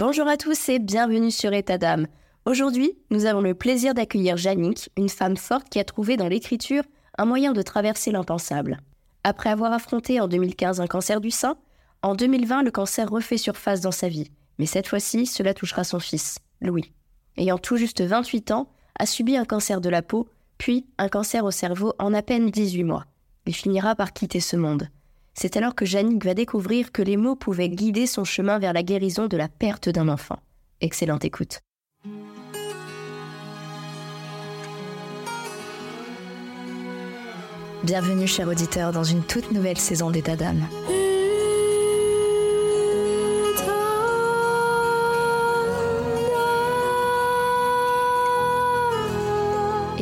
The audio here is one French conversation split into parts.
Bonjour à tous et bienvenue sur État d'âme. Aujourd'hui, nous avons le plaisir d'accueillir Jannick, une femme forte qui a trouvé dans l'écriture un moyen de traverser l'impensable. Après avoir affronté en 2015 un cancer du sein, en 2020 le cancer refait surface dans sa vie, mais cette fois-ci cela touchera son fils, Louis. Ayant tout juste 28 ans, a subi un cancer de la peau, puis un cancer au cerveau en à peine 18 mois. Il finira par quitter ce monde. C'est alors que Jannick va découvrir que les mots pouvaient guider son chemin vers la guérison de la perte d'un enfant. Excellente écoute. Bienvenue, cher auditeur, dans une toute nouvelle saison d'État d'âme.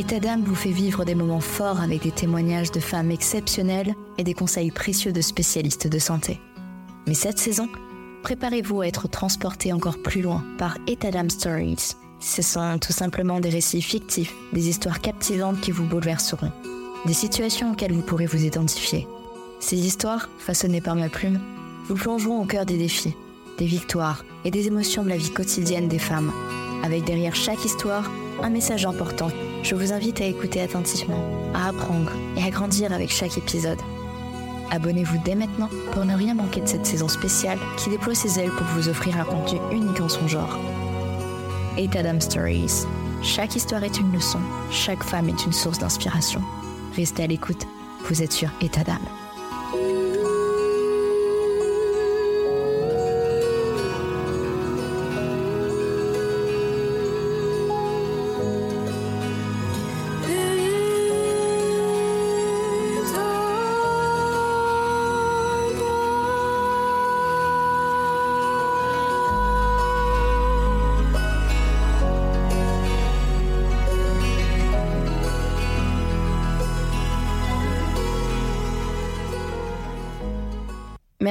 État d'âme vous fait vivre des moments forts avec des témoignages de femmes exceptionnelles et des conseils précieux de spécialistes de santé. Mais cette saison, préparez-vous à être transporté encore plus loin par État d'âme Stories. Ce sont tout simplement des récits fictifs, des histoires captivantes qui vous bouleverseront, des situations auxquelles vous pourrez vous identifier. Ces histoires, façonnées par ma plume, vous plongeront au cœur des défis, des victoires et des émotions de la vie quotidienne des femmes, avec derrière chaque histoire un message important je vous invite à écouter attentivement, à apprendre et à grandir avec chaque épisode. Abonnez-vous dès maintenant pour ne rien manquer de cette saison spéciale qui déploie ses ailes pour vous offrir un contenu unique en son genre. Etadam Stories. Chaque histoire est une leçon, chaque femme est une source d'inspiration. Restez à l'écoute, vous êtes sur Etadam.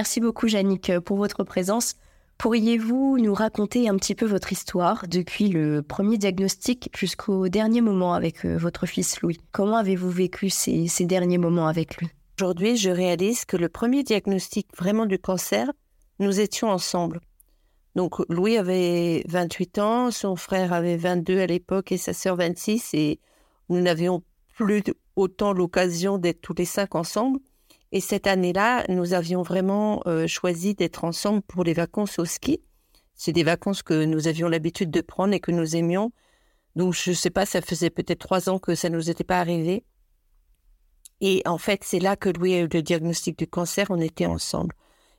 Merci beaucoup, Yannick, pour votre présence. Pourriez-vous nous raconter un petit peu votre histoire depuis le premier diagnostic jusqu'au dernier moment avec euh, votre fils Louis? Comment avez-vous vécu ces, derniers moments avec lui? Aujourd'hui, je réalise que le premier diagnostic vraiment du cancer, nous étions ensemble. Donc Louis avait 28 ans, son frère avait 22 à l'époque et sa sœur 26 et nous n'avions plus autant l'occasion d'être tous les cinq ensemble. Et cette année-là, nous avions vraiment euh, choisi d'être ensemble pour les vacances au ski. C'est des vacances que nous avions l'habitude de prendre et que nous aimions. Donc, je ne sais pas, ça faisait peut-être trois ans que ça ne nous était pas arrivé. Et en fait, c'est là que Louis a eu le diagnostic du cancer. On était ensemble.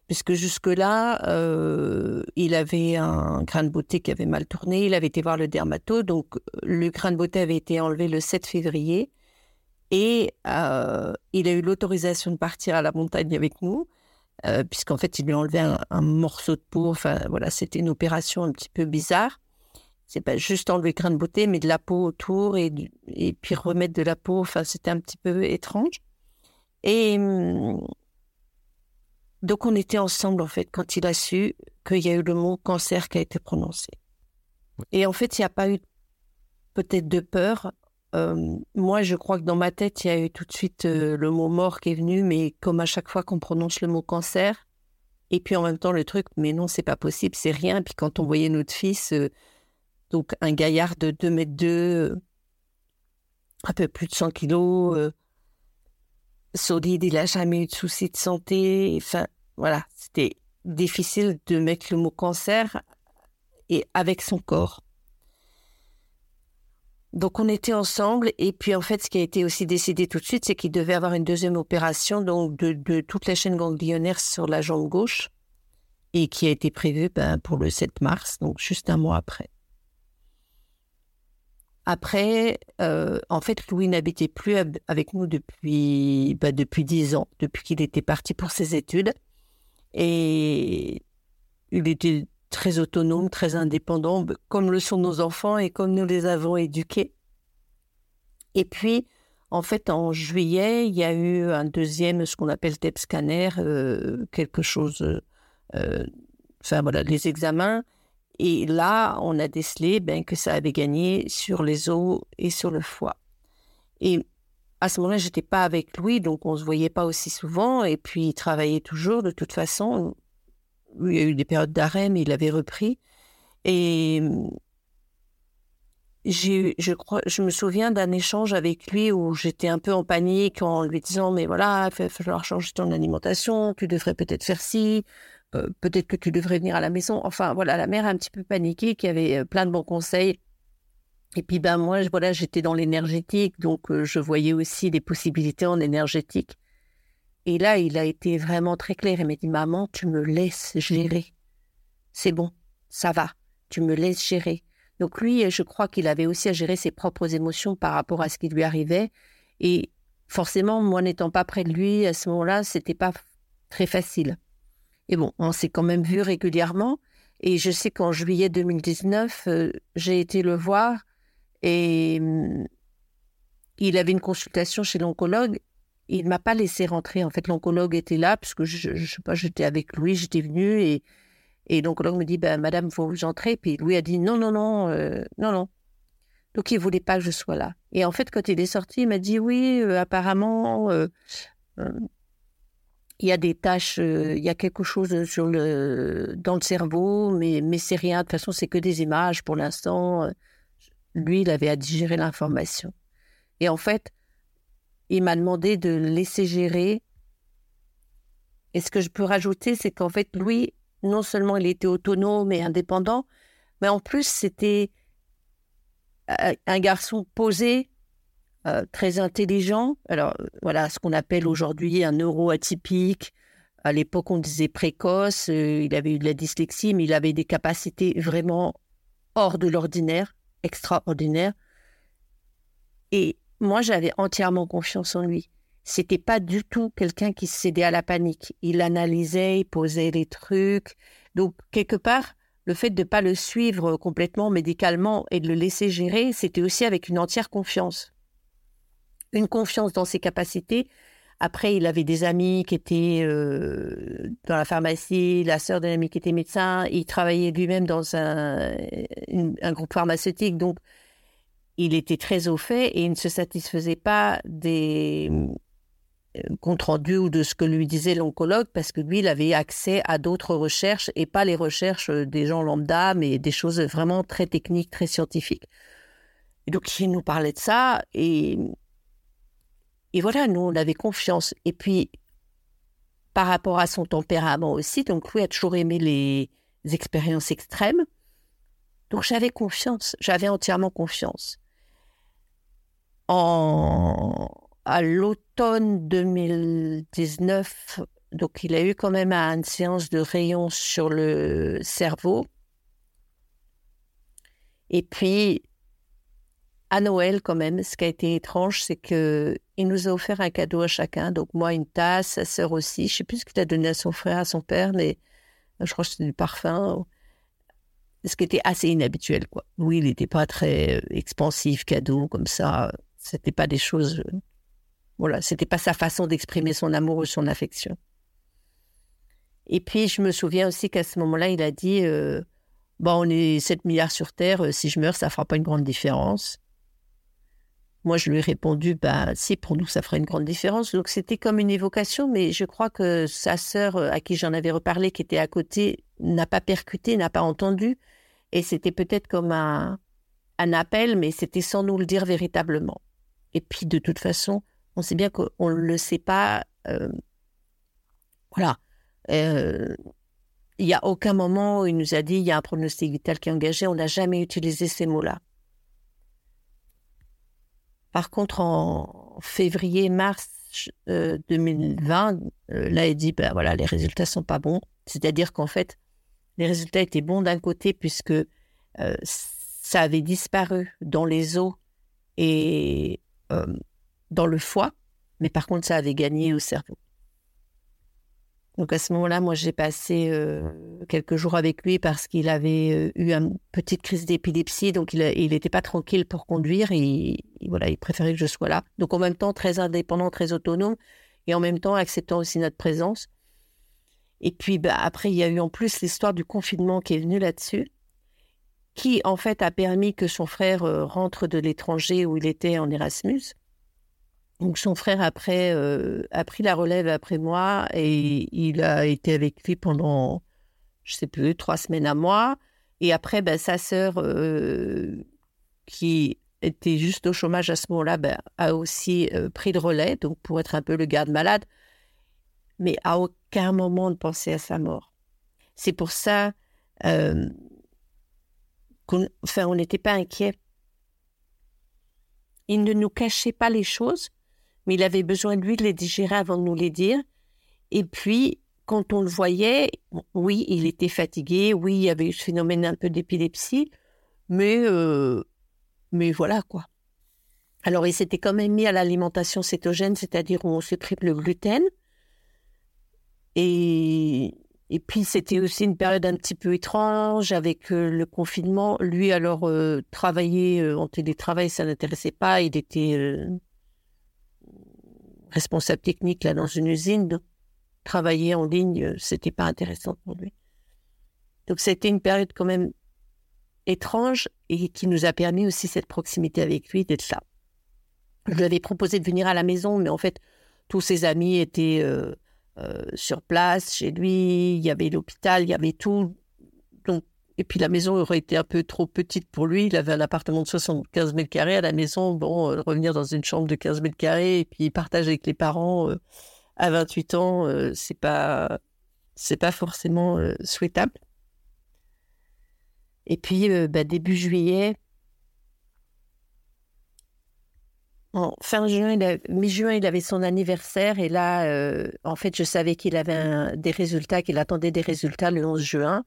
Puisque jusque-là, euh, il avait un grain de beauté qui avait mal tourné. Il avait été voir le dermato. Donc, le grain de beauté avait été enlevé le 7 février. Et euh, il a eu l'autorisation de partir à la montagne avec nous, euh, puisqu'en fait, il lui a enlevé un, morceau de peau. Enfin, voilà, c'était une opération un petit peu bizarre. C'est pas juste enlever le grain de beauté, mais de la peau autour et, et puis remettre de la peau. Enfin, c'était un petit peu étrange. Et hum, donc, on était ensemble, en fait, quand il a su qu'il y a eu le mot cancer qui a été prononcé. Et en fait, il n'y a pas eu peut-être de peur moi, je crois que dans ma tête, il y a eu tout de suite le mot mort qui est venu, mais comme à chaque fois qu'on prononce le mot cancer, et puis en même temps le truc, mais non, c'est pas possible, c'est rien. Puis quand on voyait notre fils, donc un gaillard de 2 mètres 2, un peu plus de 100 kilos, solide, il n'a jamais eu de soucis de santé. Enfin, voilà, c'était difficile de mettre le mot cancer et avec son corps. Donc on était ensemble et puis en fait ce qui a été aussi décidé tout de suite c'est qu'il devait avoir une deuxième opération donc de, toute la chaîne ganglionnaire sur la jambe gauche et qui a été prévue ben, pour le 7 mars donc juste un mois après. Après, euh, en fait, Louis n'habitait plus avec nous depuis ben, depuis dix ans, depuis qu'il était parti pour ses études, et il était très autonome, très indépendant, comme le sont nos enfants et comme nous les avons éduqués. Et puis, en fait, en juillet, il y a eu un deuxième, ce qu'on appelle TEP scanner, euh, quelque chose, euh, enfin voilà, les examens. Et là, on a décelé ben, que ça avait gagné sur les os et sur le foie. Et à ce moment-là, j'étais pas avec lui, donc on se voyait pas aussi souvent. Et puis, il travaillait toujours de toute façon il y a eu des périodes d'arrêt, mais il avait repris. Et je crois, je me souviens d'un échange avec lui où j'étais un peu en panique en lui disant mais voilà, il va falloir changer ton alimentation, tu devrais peut-être faire ci, euh, peut-être que tu devrais venir à la maison. Enfin voilà, la mère a un petit peu paniqué, qui avait euh, plein de bons conseils. Et puis ben moi, voilà, j'étais dans l'énergétique, donc euh, je voyais aussi des possibilités en énergétique. Et là, il a été vraiment très clair. Il m'a dit maman, tu me laisses gérer. C'est bon, ça va. Tu me laisses gérer donc lui, je crois qu'il avait aussi à gérer ses propres émotions par rapport à ce qui lui arrivait. Et forcément, moi n'étant pas près de lui à ce moment-là, c'était pas très facile. Et bon, on s'est quand même vu régulièrement. Et je sais qu'en juillet 2019, euh, j'ai été le voir et mm, il avait une consultation chez l'oncologue. Il m'a pas laissé rentrer. En fait, l'oncologue était là puisque je, je sais pas, j'étais avec lui, j'étais venue et et donc, l'homme me dit, ben, madame, faut vous entrer. Puis Louis a dit, non, non, non, euh, non, non. Donc, il voulait pas que je sois là. Et en fait, quand il est sorti, il m'a dit, oui, euh, apparemment, euh, il y a des tâches, il y a quelque chose sur le, dans le cerveau, mais, mais c'est rien. De toute façon, c'est que des images pour l'instant. Lui, il avait à digérer l'information. Et en fait, il m'a demandé de laisser gérer. Et ce que je peux rajouter, c'est qu'en fait, Louis, non seulement il était autonome et indépendant, mais en plus c'était euh, un garçon posé, euh, très intelligent. Alors voilà ce qu'on appelle aujourd'hui un neuro atypique. À l'époque, on disait précoce. Euh, il avait eu de la dyslexie, mais il avait des capacités vraiment hors de l'ordinaire, extraordinaires. Et moi, j'avais entièrement confiance en lui c'était pas du tout quelqu'un qui cédait à la panique. Il analysait, il posait des trucs. Donc, quelque part, le fait de ne pas le suivre complètement médicalement et de le laisser gérer, c'était aussi avec une entière confiance. Une confiance dans ses capacités. Après, il avait des amis qui étaient euh, dans la pharmacie, la sœur d'un ami qui était médecin. Il travaillait lui-même dans un, un groupe pharmaceutique. Donc, il était très au fait et il ne se satisfaisait pas des, euh, compte rendu ou de ce que lui disait l'oncologue, parce que lui, il avait accès à d'autres recherches et pas les recherches euh, des gens lambda, mais des choses vraiment très techniques, très scientifiques. Et donc, il nous parlait de ça et, et voilà, nous, on avait confiance. Et puis, par rapport à son tempérament aussi, donc lui a toujours aimé les expériences extrêmes. Donc, j'avais confiance, j'avais entièrement confiance. À l'automne 2019, donc il a eu quand même une séance de rayons sur le cerveau. Et puis, à Noël, quand même, ce qui a été étrange, c'est que il nous a offert un cadeau à chacun. Donc, moi, une tasse, sa sœur aussi. Je sais plus ce qu'il a donné à son frère, à son père, mais je crois que c'était du parfum. Ce qui était assez inhabituel, quoi. Oui, il n'était pas très euh, expansif, cadeau, comme ça. C'était pas des choses euh, voilà, c'était pas sa façon d'exprimer son amour ou son affection. Et puis, je me souviens aussi qu'à ce moment-là, il a dit euh, Bon, on est 7 milliards sur Terre, euh, si je meurs, ça fera pas une grande différence. Moi, je lui ai répondu Bah, si, pour nous, ça ferait une grande différence. Donc, c'était comme une évocation, mais je crois que sa sœur, à qui j'en avais reparlé, qui était à côté, n'a pas percuté, n'a pas entendu. Et c'était peut-être comme un appel, mais c'était sans nous le dire véritablement. Et puis, de toute façon, on sait bien qu'on ne le sait pas. Euh, voilà. Euh, il n'y a aucun moment où il nous a dit il y a un pronostic vital qui est engagé. On n'a jamais utilisé ces mots-là. Par contre, en février-mars 2020, euh, là, il dit ben voilà, les résultats sont pas bons. C'est-à-dire qu'en fait, les résultats étaient bons d'un côté puisque ça avait disparu dans les os et dans le foie, mais par contre, ça avait gagné au cerveau. Donc à ce moment-là, moi, j'ai passé euh, quelques jours avec lui parce qu'il avait euh, eu une petite crise d'épilepsie, donc il n'était pas tranquille pour conduire et, voilà, il préférait que je sois là. Donc en même temps, très indépendant, très autonome et en même temps acceptant aussi notre présence. Et puis bah, après, il y a eu en plus l'histoire du confinement qui est venu là-dessus, qui en fait a permis que son frère euh, rentre de l'étranger où il était en Erasmus. Donc son frère après euh, a pris la relève après moi et il a été avec lui pendant, je sais plus, trois semaines à moi. Et après, ben, sa sœur, qui était juste au chômage à ce moment-là, ben, a aussi pris le relais, donc pour être un peu le garde-malade, mais à aucun moment ne penser à sa mort. C'est pour ça enfin, on n'était pas inquiet. Il ne nous cachait pas les choses, mais il avait besoin de lui de les digérer avant de nous les dire. Et puis, quand on le voyait, oui, il était fatigué, oui, il y avait eu ce phénomène un peu d'épilepsie, mais, euh, mais voilà quoi. Alors, il s'était quand même mis à l'alimentation cétogène, c'est-à-dire où on supprime le gluten. Et, et puis, c'était aussi une période un petit peu étrange avec euh, le confinement. Lui, alors, euh, travailler en télétravail, ça n'intéressait pas. Il était responsable technique là dans une usine travailler en ligne, euh, c'était pas intéressant pour lui. Donc c'était une période quand même étrange et qui nous a permis aussi cette proximité avec lui d'être là. Je lui avais proposé de venir à la maison, mais en fait, tous ses amis étaient euh, euh, sur place chez lui. Il y avait l'hôpital, il y avait tout. Donc, et puis la maison aurait été un peu trop petite pour lui. Il avait un appartement de 75 mètres carrés à la maison. Bon, revenir dans une chambre de 15 mètres carrés et puis partager avec les parents à 28 ans, euh, c'est pas c'est pas forcément euh, souhaitable. Et puis euh, bah, début juillet, en fin juin, mi-juin, il avait son anniversaire et là, en fait, je savais qu'il avait des résultats, qu'il attendait des résultats le 11 juin.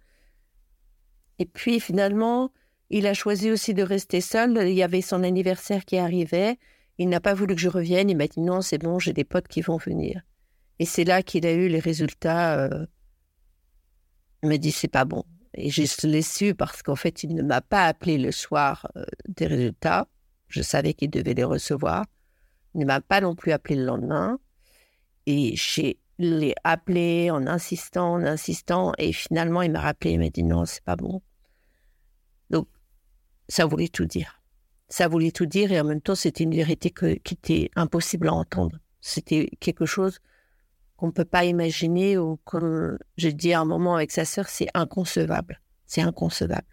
Et puis finalement, il a choisi aussi de rester seul. Il y avait son anniversaire qui arrivait. Il n'a pas voulu que je revienne. Il m'a dit non, c'est bon, j'ai des potes qui vont venir. Et c'est là qu'il a eu les résultats. Euh, il m'a dit c'est pas bon. Et je l'ai su parce qu'en fait, il ne m'a pas appelé le soir euh, des résultats. Je savais qu'il devait les recevoir. Il ne m'a pas non plus appelé le lendemain. Et je l'ai appelé en insistant, en insistant. Et finalement, il m'a rappelé. Il m'a dit non, c'est pas bon. Donc, ça voulait tout dire. Ça voulait tout dire. Et en même temps, c'était une vérité qui était impossible à entendre. C'était quelque chose qu'on ne peut pas imaginer ou comme j'ai dit à un moment avec sa sœur, c'est inconcevable. C'est inconcevable.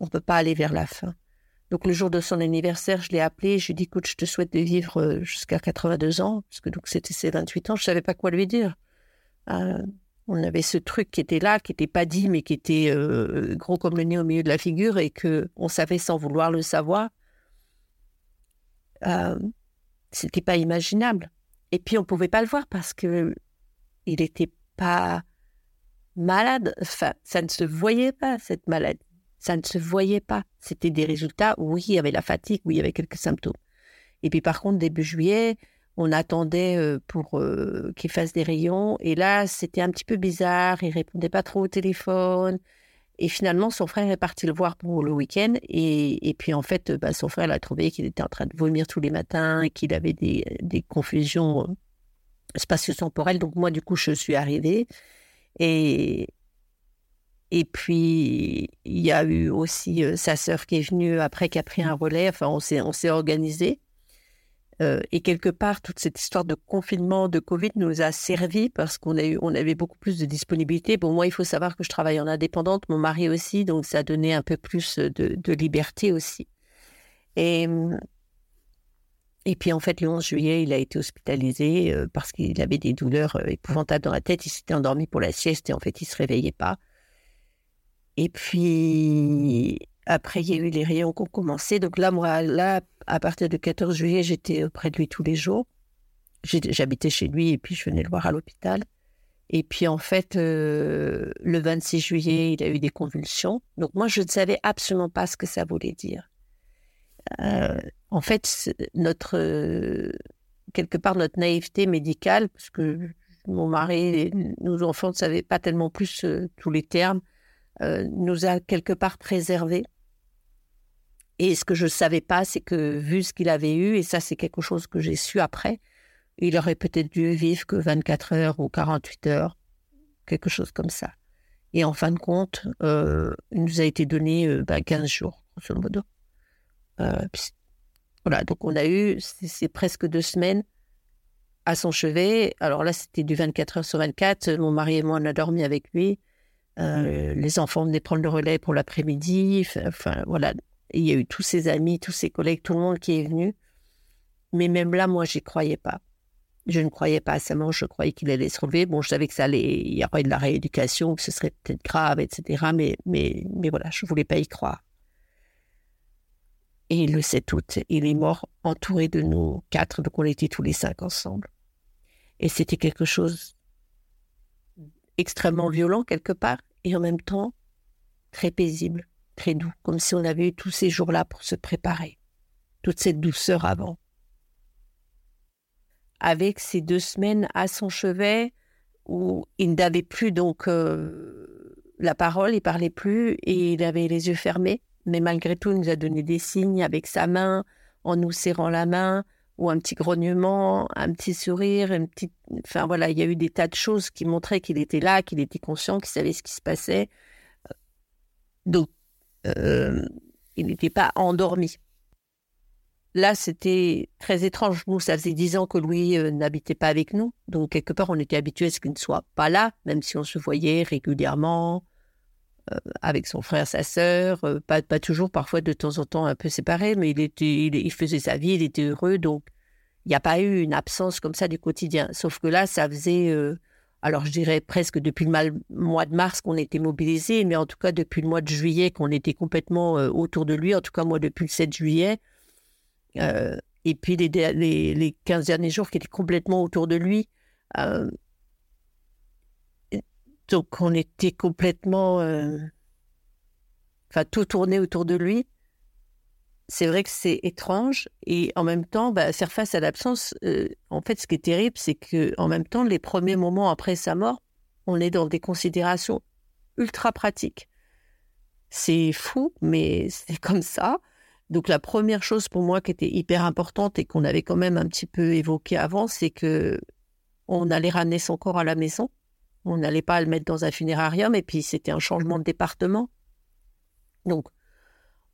On ne peut pas aller vers la fin. Donc le jour de son anniversaire, je l'ai appelé, je lui ai dit, écoute, je te souhaite de vivre euh, jusqu'à 82 ans, parce que donc c'était ses 28 ans, je ne savais pas quoi lui dire. Euh, on avait ce truc qui était là, qui n'était pas dit, mais qui était euh, gros comme le nez au milieu de la figure et que on savait sans vouloir le savoir. Euh, c'était pas imaginable. Et puis on ne pouvait pas le voir parce que il n'était pas malade. Enfin, ça ne se voyait pas cette maladie. Ça ne se voyait pas. C'était des résultats. Oui, il y avait la fatigue. Oui, il y avait quelques symptômes. Et puis par contre, début juillet, on attendait euh, pour euh, qu'il fasse des rayons. Et là, c'était un petit peu bizarre. Il répondait pas trop au téléphone. Et finalement, son frère est parti le voir pour le week-end. Et, puis, en fait, bah, son frère a trouvé qu'il était en train de vomir tous les matins qu'il avait des, confusions euh, spatio-temporelles. Donc, moi, du coup, je suis arrivée. Et, et puis, il y a eu aussi euh, sa sœur qui est venue après, qui a pris un relais. Enfin, on s'est organisé. Euh, et quelque part, toute cette histoire de confinement, de Covid nous a servi parce qu'on a eu, on avait beaucoup plus de disponibilité. Bon, moi, il faut savoir que je travaille en indépendante, mon mari aussi, donc ça a donné un peu plus de, liberté aussi. Et, et puis, en fait, le 11 juillet, il a été hospitalisé euh, parce qu'il avait des douleurs épouvantables dans la tête. Il s'était endormi pour la sieste et en fait, il se réveillait pas. Et puis, après, il y a eu les rayons qui ont commencé. Donc là, moi, là, à partir du 14 juillet, j'étais auprès de lui tous les jours. J'habitais chez lui et puis je venais le voir à l'hôpital. Et puis en fait, euh, le 26 juillet, il a eu des convulsions. Donc moi, je ne savais absolument pas ce que ça voulait dire. Euh, en fait, notre quelque part notre naïveté médicale, parce que mon mari et nos enfants ne savaient pas tellement plus euh, tous les termes, nous a quelque part préservés. Et ce que je ne savais pas, c'est que vu ce qu'il avait eu, et ça c'est quelque chose que j'ai su après, il aurait peut-être dû vivre que 24 heures ou 48 heures, quelque chose comme ça. Et en fin de compte, euh, il nous a été donné 15 euh, ben, jours, grosso modo. Euh, voilà, donc on a eu, c'est presque deux semaines à son chevet. Alors là, c'était du 24 heures sur 24. Mon mari et moi, on a dormi avec lui. Euh, les enfants venaient prendre le relais pour l'après-midi. Enfin, voilà. il y a eu tous ses amis, tous ses collègues, tout le monde qui est venu. Mais même là, moi, j'y croyais pas. Je ne croyais pas à sa mort, je croyais qu'il allait se relever. Bon, je savais que ça allait, il y aurait de la rééducation, que ce serait peut-être grave, etc. Mais, mais, mais voilà, je voulais pas y croire. Et le 7 août, il est mort entouré de nous quatre, donc on était tous les cinq ensemble. Et c'était quelque chose extrêmement violent quelque part, et en même temps très paisible, très doux, comme si on avait eu tous ces jours-là pour se préparer, toute cette douceur avant. Avec ces deux semaines à son chevet où il n'avait plus donc euh, la parole, il parlait plus et il avait les yeux fermés mais malgré tout, il nous a donné des signes avec sa main, en nous serrant la main, ou un petit grognement, un petit sourire, une petite... Enfin voilà, il y a eu des tas de choses qui montraient qu'il était là, qu'il était conscient, qu'il savait ce qui se passait. Donc, euh, il n'était pas endormi. Là, c'était très étrange. Nous, ça faisait dix ans que Louis euh, n'habitait pas avec nous. Donc, quelque part, on était habitué à ce qu'il ne soit pas là, même si on se voyait régulièrement, euh, avec son frère, sa sœur, euh, pas, pas toujours, parfois de temps en temps un peu séparés, mais il, était, il, faisait sa vie, il était heureux, donc il n'y a pas eu une absence comme ça du quotidien. Sauf que là, ça faisait, euh, alors je dirais presque depuis le mois de mars qu'on était mobilisés, mais en tout cas depuis le mois de juillet qu'on était complètement autour de lui, en tout cas moi depuis le 7 juillet. et puis les, les, les, 15 derniers jours qui étaient complètement autour de lui. Donc on était complètement... Euh, enfin, tout tournait autour de lui. C'est vrai que c'est étrange et en même temps, bah, faire face à l'absence, euh, en fait, ce qui est terrible, c'est que en même temps, les premiers moments après sa mort, on est dans des considérations ultra pratiques. C'est fou, mais c'est comme ça. Donc la première chose pour moi qui était hyper importante et qu'on avait quand même un petit peu évoqué avant, c'est que on allait ramener son corps à la maison. On n'allait pas le mettre dans un funérarium et puis c'était un changement de département. Donc,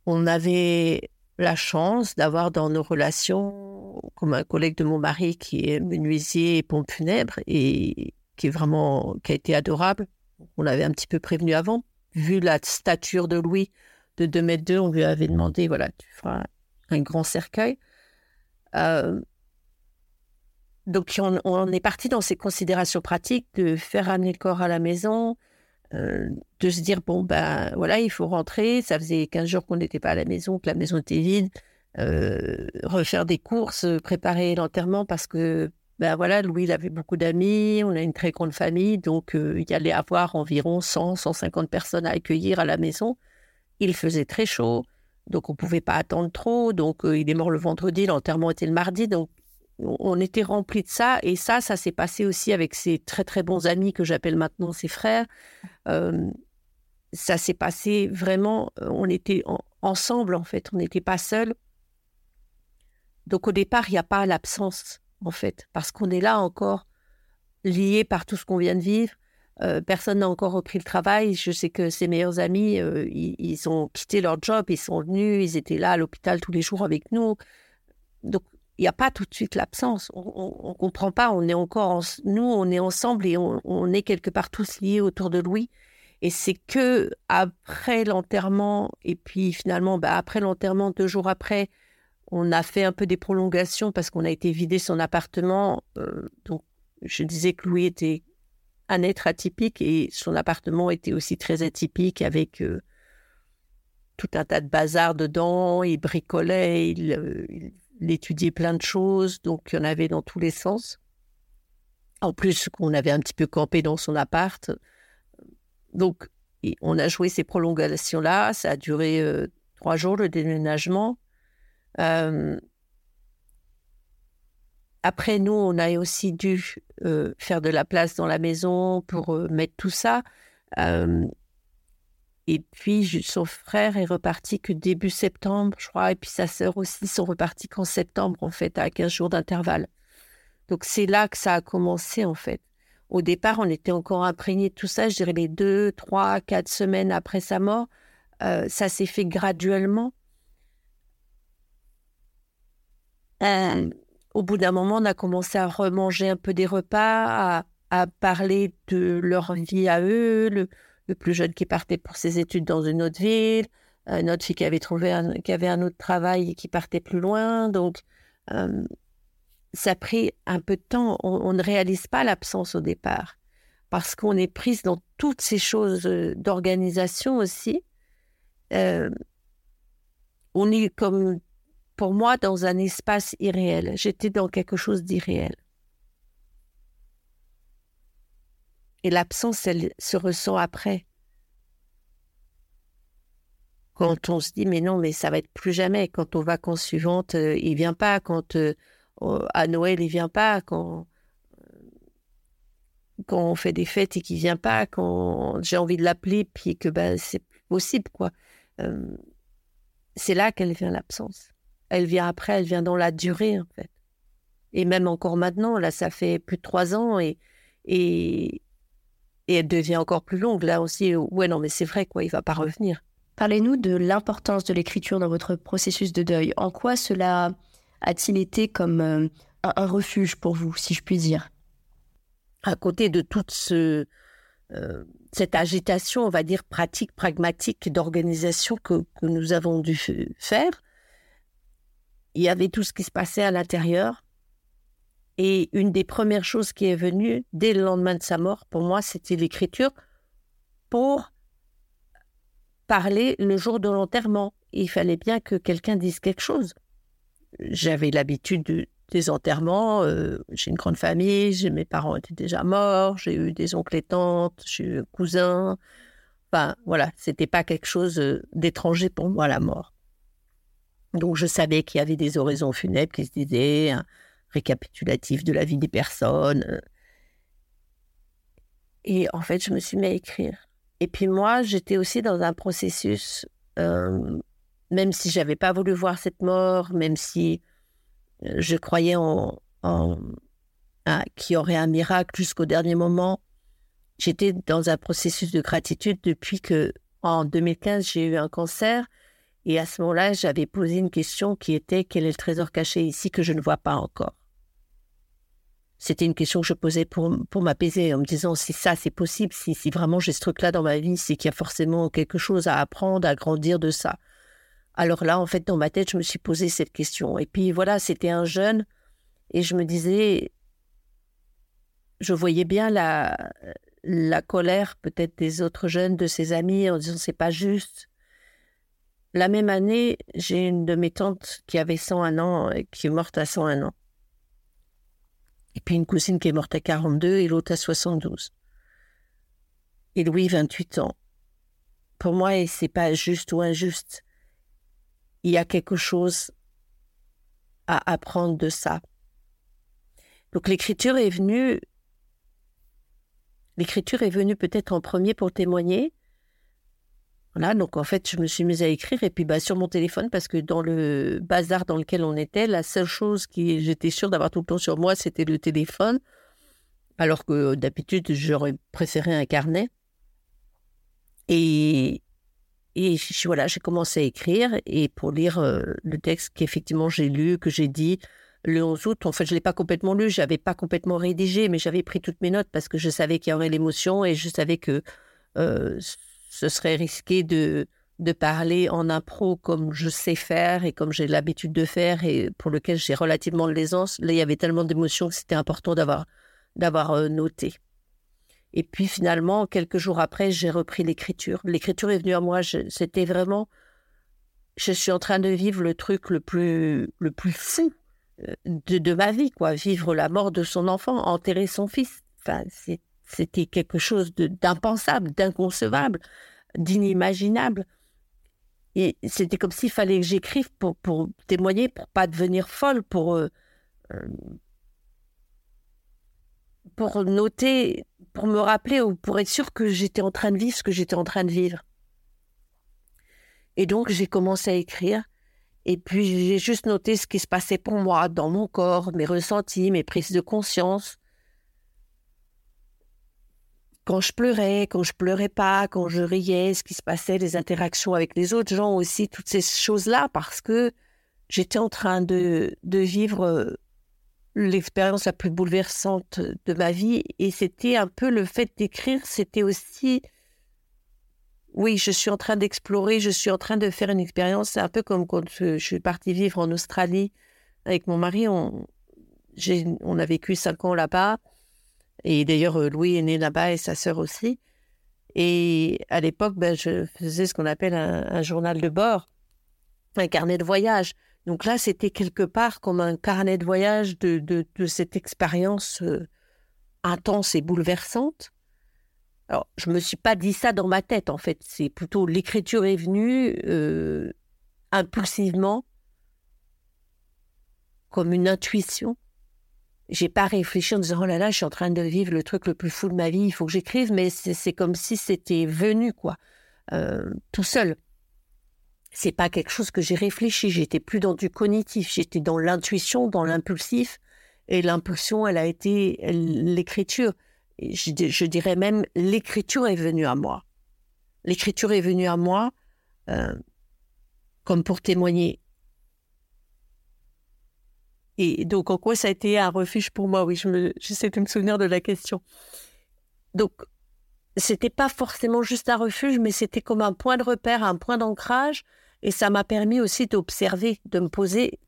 on avait la chance d'avoir dans nos relations, comme un collègue de mon mari qui est menuisier et pompe funèbre et qui est vraiment, qui a été adorable. On l'avait un petit peu prévenu avant. Vu la stature de Louis de 2 mètres 2, on lui avait demandé, voilà, tu feras un grand cercueil. Euh, donc, on, est parti dans ces considérations pratiques de faire ramener le corps à la maison, euh, de se dire, bon, ben voilà, il faut rentrer. Ça faisait 15 jours qu'on n'était pas à la maison, que la maison était vide. Euh, refaire des courses, préparer l'enterrement parce que, ben voilà, Louis, il avait beaucoup d'amis, on a une très grande famille, donc euh, il y allait avoir environ 100, 150 personnes à accueillir à la maison. Il faisait très chaud, donc on ne pouvait pas attendre trop. Donc il est mort le vendredi, l'enterrement était le mardi, donc on était rempli de ça. Et ça, ça s'est passé aussi avec ses très très bons amis que j'appelle maintenant ses frères. Euh, ça s'est passé vraiment, euh, on était ensemble en fait, on n'était pas seuls. Donc au départ, il n'y a pas l'absence en fait, parce qu'on est là encore liés par tout ce qu'on vient de vivre. Euh, personne n'a encore repris le travail. Je sais que ses meilleurs amis, ils, ils, ont quitté leur job, ils sont venus, ils étaient là à l'hôpital tous les jours avec nous. Donc il n'y a pas tout de suite l'absence. On ne comprend pas. On est encore, nous, on est ensemble et on, est quelque part tous liés autour de Louis. Et c'est que après l'enterrement, et puis finalement, bah, après l'enterrement, deux jours après, on a fait un peu des prolongations parce qu'on a été vidé son appartement. Euh, donc, je disais que Louis était un être atypique et son appartement était aussi très atypique avec euh, tout un tas de bazar dedans. Il bricolait, il, euh, il il étudiait plein de choses, donc il y en avait dans tous les sens. En plus, qu'on avait un petit peu campé dans son appart. Donc, on a joué ces prolongations-là. Ça a duré euh, trois jours, le déménagement. Euh, après, nous, on a aussi dû euh, faire de la place dans la maison pour mettre tout ça. Et puis, son frère est reparti que début septembre, je crois, et puis sa sœur aussi sont repartis qu'en septembre, en fait, à 15 jours d'intervalle. Donc, c'est là que ça a commencé, en fait. Au départ, on était encore imprégné de tout ça, je dirais les deux, trois, quatre semaines après sa mort. Euh, ça s'est fait graduellement. Euh, au bout d'un moment, on a commencé à remanger un peu des repas, à, à parler de leur vie à eux, le, le plus jeune qui partait pour ses études dans une autre ville, une autre fille qui avait trouvé un, qui avait un autre travail et qui partait plus loin. Donc, ça a pris un peu de temps. On, ne réalise pas l'absence au départ parce qu'on est prise dans toutes ces choses d'organisation aussi. on est comme, pour moi, dans un espace irréel. J'étais dans quelque chose d'irréel. Et l'absence, elle se ressent après. Quand on se dit, mais non, mais ça va être plus jamais. Quand aux vacances suivantes, euh, il vient pas. Quand euh, à Noël, il vient pas. Quand, quand on fait des fêtes et qu'il vient pas. Quand j'ai envie de l'appeler, puis que ben, c'est possible, quoi. Euh, c'est là qu'elle vient l'absence. Elle vient après, elle vient dans la durée, en fait. Et même encore maintenant, là, ça fait plus de trois ans et, et elle devient encore plus longue. Là aussi, ouais, non, mais c'est vrai, quoi, il va pas revenir. Parlez-nous de l'importance de l'écriture dans votre processus de deuil. En quoi cela a-t-il été comme euh, un, refuge pour vous, si je puis dire? À côté de toute ce, euh, cette agitation, on va dire, pratique, pragmatique d'organisation que, que nous avons dû faire, il y avait tout ce qui se passait à l'intérieur et une des premières choses qui est venue dès le lendemain de sa mort, pour moi, c'était l'écriture pour parler le jour de l'enterrement. Il fallait bien que quelqu'un dise quelque chose. J'avais l'habitude des enterrements. Euh, j'ai une grande famille, mes parents étaient déjà morts, j'ai eu des oncles et tantes, j'ai eu un cousin. Enfin, voilà, c'était pas quelque chose euh, d'étranger pour moi, la mort. Donc, je savais qu'il y avait des oraisons funèbres qui se disaient, récapitulatif de la vie des personnes. Euh. Et en fait, je me suis mis à écrire. Et puis moi, j'étais aussi dans un processus, euh, même si j'avais pas voulu voir cette mort, même si euh, je croyais en, en qu'il y aurait un miracle jusqu'au dernier moment, j'étais dans un processus de gratitude depuis que, en 2015, j'ai eu un cancer. Et à ce moment-là, j'avais posé une question qui était quel est le trésor caché ici que je ne vois pas encore? C'était une question que je posais pour, pour m'apaiser, en me disant si ça c'est possible, si, si vraiment j'ai ce truc-là dans ma vie, c'est qu'il y a forcément quelque chose à apprendre, à grandir de ça. Alors là, en fait, dans ma tête, je me suis posé cette question. Et puis voilà, c'était un jeune, et je me disais, je voyais bien la, la colère peut-être des autres jeunes, de ses amis, en disant c'est pas juste. La même année, j'ai une de mes tantes qui avait 101 ans, et qui est morte à 101 ans. Et puis une cousine qui est morte à 42 et l'autre à 72. Et Louis, 28 ans. Pour moi, c'est pas juste ou injuste. Il y a quelque chose à apprendre de ça. Donc l'écriture est venue, l'écriture est venue peut-être en premier pour témoigner, voilà, donc en fait, je me suis mise à écrire et puis bah, sur mon téléphone, parce que dans le bazar dans lequel on était, la seule chose qui j'étais sûre d'avoir tout le temps sur moi, c'était le téléphone, alors que d'habitude, j'aurais préféré un carnet. Et, voilà, j'ai commencé à écrire et pour lire euh, le texte qu'effectivement j'ai lu, que j'ai dit le 11 août, en fait, je ne l'ai pas complètement lu, j'avais pas complètement rédigé, mais j'avais pris toutes mes notes parce que je savais qu'il y aurait l'émotion et je savais que euh, ce serait risqué de, de parler en impro comme je sais faire et comme j'ai l'habitude de faire et pour lequel j'ai relativement de l'aisance. Là, il y avait tellement d'émotions que c'était important d'avoir, d'avoir euh, noté. Et puis finalement, quelques jours après, j'ai repris l'écriture. L'écriture est venue à moi. C'était vraiment, je suis en train de vivre le truc le plus, le plus fou euh, de, de ma vie, quoi. Vivre la mort de son enfant, enterrer son fils. Enfin, c'est c'était quelque chose d'impensable, d'inconcevable, d'inimaginable. Et c'était comme s'il fallait que j'écrive pour, témoigner, pour pas devenir folle, pour, euh, euh, pour noter, pour me rappeler ou pour être sûr que j'étais en train de vivre ce que j'étais en train de vivre. Et donc j'ai commencé à écrire. Et puis j'ai juste noté ce qui se passait pour moi dans mon corps, mes ressentis, mes prises de conscience quand je pleurais, quand je pleurais pas, quand je riais, ce qui se passait, les interactions avec les autres gens aussi, toutes ces choses-là, parce que j'étais en train de, de vivre euh, l'expérience la plus bouleversante de ma vie. Et c'était un peu le fait d'écrire, c'était aussi oui, je suis en train d'explorer, je suis en train de faire une expérience. C'est un peu comme quand je suis partie vivre en Australie avec mon mari. On, on a vécu cinq ans là-bas. Et d'ailleurs, euh, Louis est né là-bas et sa sœur aussi. Et à l'époque, ben, je faisais ce qu'on appelle un, journal de bord, un carnet de voyage. Donc là, c'était quelque part comme un carnet de voyage de, de, cette expérience euh, intense et bouleversante. Alors, je ne me suis pas dit ça dans ma tête, en fait. C'est plutôt l'écriture est venue euh, impulsivement, comme une intuition j'ai pas réfléchi en disant oh là là, je suis en train de vivre le truc le plus fou de ma vie, il faut que j'écrive, mais c'est comme si c'était venu quoi, euh, tout seul. C'est pas quelque chose que j'ai réfléchi. J'étais plus dans du cognitif, j'étais dans l'intuition, dans l'impulsif, et l'impulsion, elle a été l'écriture. Je, dirais même l'écriture est venue à moi. L'écriture est venue à moi euh, comme pour témoigner et donc, en quoi ça a été un refuge pour moi? Oui, j'essaie de me souvenir de la question. Donc, c'était pas forcément juste un refuge, mais c'était comme un point de repère, un point d'ancrage. Et ça m'a permis aussi d'observer, de me poser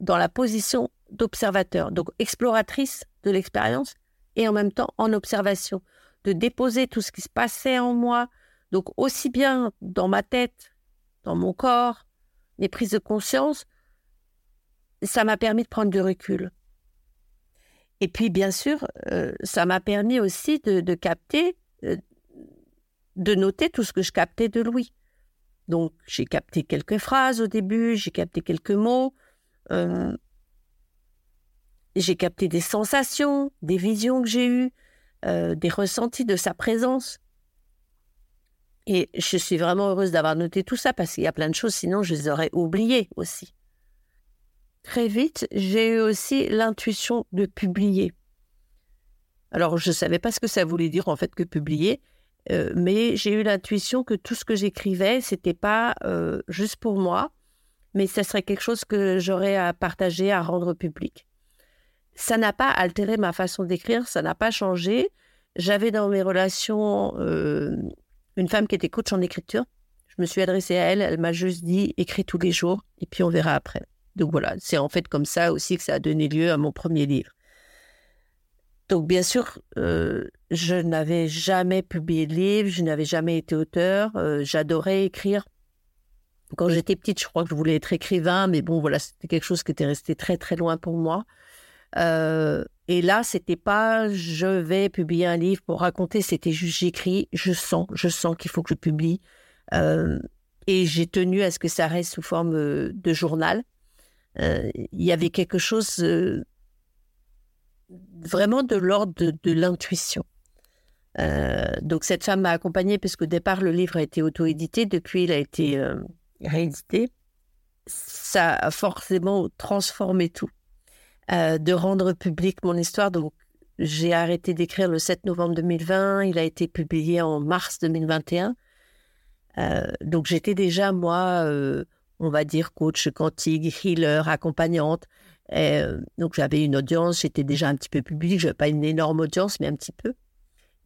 dans la position d'observateur, donc exploratrice de l'expérience et en même temps en observation, de déposer tout ce qui se passait en moi, donc aussi bien dans ma tête, dans mon corps, mes prises de conscience, ça m'a permis de prendre du recul. Et puis, bien sûr, euh, ça m'a permis aussi de, capter, euh, de noter tout ce que je captais de Louis. Donc, j'ai capté quelques phrases au début, j'ai capté quelques mots, euh, j'ai capté des sensations, des visions que j'ai eues, des ressentis de sa présence. Et je suis vraiment heureuse d'avoir noté tout ça parce qu'il y a plein de choses, sinon je les aurais oubliées aussi. Très vite, j'ai eu aussi l'intuition de publier. Alors, je ne savais pas ce que ça voulait dire en fait que publier, euh, mais j'ai eu l'intuition que tout ce que j'écrivais, c'était pas euh, juste pour moi, mais ça serait quelque chose que j'aurais à partager, à rendre public. Ça n'a pas altéré ma façon d'écrire, ça n'a pas changé. J'avais dans mes relations euh, une femme qui était coach en écriture. Je me suis adressée à elle, elle m'a juste dit écris tous les jours et puis on verra après. Donc voilà, c'est en fait comme ça aussi que ça a donné lieu à mon premier livre. Donc bien sûr, euh, je n'avais jamais publié de livre, je n'avais jamais été auteur, euh, j'adorais écrire. Quand j'étais petite, je crois que je voulais être écrivain, mais bon, voilà, c'était quelque chose qui était resté très très loin pour moi. Euh, et là, c'était pas je vais publier un livre pour raconter, c'était juste j'écris, je sens, je sens qu'il faut que je publie. et j'ai tenu à ce que ça reste sous forme de journal. Euh, il y avait quelque chose euh, vraiment de l'ordre de, l'intuition. Euh, donc cette femme m'a accompagnée parce qu'au départ le livre a été auto-édité, depuis il a été réédité. Ça a forcément transformé tout, de rendre public mon histoire. Donc j'ai arrêté d'écrire le 7 novembre 2020, il a été publié en mars 2021. donc j'étais déjà moi on va dire coach quantique, healer, accompagnante. Euh, donc j'avais une audience, j'étais déjà un petit peu public, je n'avais pas une énorme audience, mais un petit peu.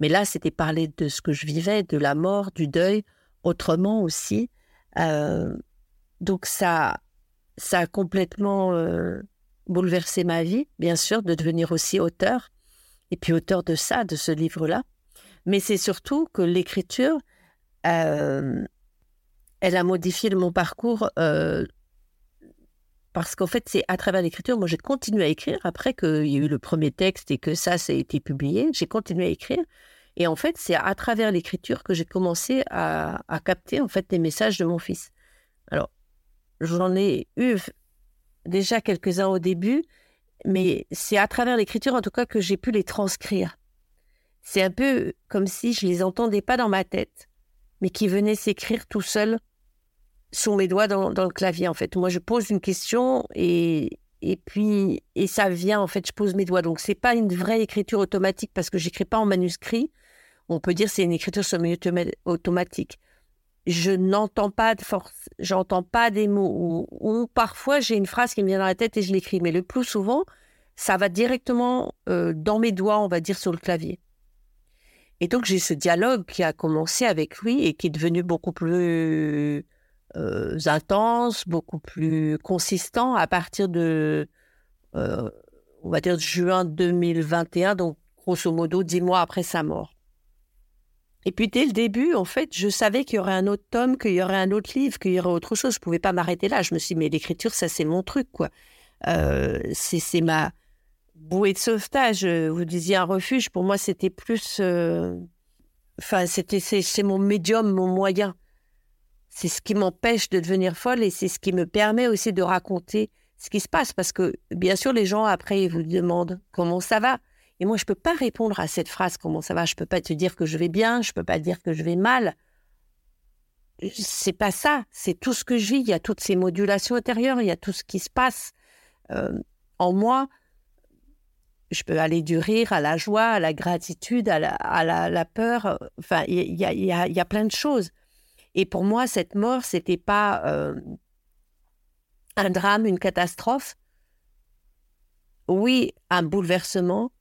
Mais là, c'était parler de ce que je vivais, de la mort, du deuil, autrement aussi. Euh, donc ça, ça a complètement euh, bouleversé ma vie, bien sûr, de devenir aussi auteur, et puis auteur de ça, de ce livre-là. Mais c'est surtout que l'écriture, elle a modifié mon parcours euh, parce qu'en fait, c'est à travers l'écriture. Moi, j'ai continué à écrire après qu'il y a eu le premier texte et que ça, ça a été publié. J'ai continué à écrire. Et en fait, c'est à travers l'écriture que j'ai commencé à, capter en fait les messages de mon fils. Alors, j'en ai eu déjà quelques-uns au début, mais c'est à travers l'écriture en tout cas que j'ai pu les transcrire. C'est un peu comme si je les entendais pas dans ma tête, mais qui venaient s'écrire tout seul sur mes doigts dans, le clavier, en fait. Moi, je pose une question et, et puis, et ça vient, en fait, je pose mes doigts. Donc, c'est pas une vraie écriture automatique parce que j'écris pas en manuscrit. On peut dire c'est une écriture semi-automatique. Je n'entends pas de force, j'entends pas des mots. Ou, parfois, j'ai une phrase qui me vient dans la tête et je l'écris. Mais le plus souvent, ça va directement euh, dans mes doigts, on va dire, sur le clavier. Et donc, j'ai ce dialogue qui a commencé avec lui et qui est devenu beaucoup plus euh, intense, beaucoup plus consistant à partir de, euh, on va dire, juin 2021, donc grosso modo dix mois après sa mort. Et puis dès le début, en fait, je savais qu'il y aurait un autre tome, qu'il y aurait un autre livre, qu'il y aurait autre chose. Je ne pouvais pas m'arrêter là. Je me suis dit, mais l'écriture, ça c'est mon truc, quoi. Euh, c'est ma bouée de sauvetage. Vous disiez un refuge. Pour moi, c'était plus. Euh, enfin, c'était c'est mon médium, mon moyen. C'est ce qui m'empêche de devenir folle et c'est ce qui me permet aussi de raconter ce qui se passe. Parce que, bien sûr, les gens, après, ils vous demandent comment ça va. Et moi, je ne peux pas répondre à cette phrase comment ça va. Je ne peux pas te dire que je vais bien, je ne peux pas dire que je vais mal. C'est pas ça. C'est tout ce que je vis. Il y a toutes ces modulations intérieures, il y a tout ce qui se passe euh, en moi. Je peux aller du rire à la joie, à la gratitude, à la, peur. Enfin, il y a, plein de choses. Et pour moi, cette mort, c'était pas euh, un drame, une catastrophe. Oui, un bouleversement,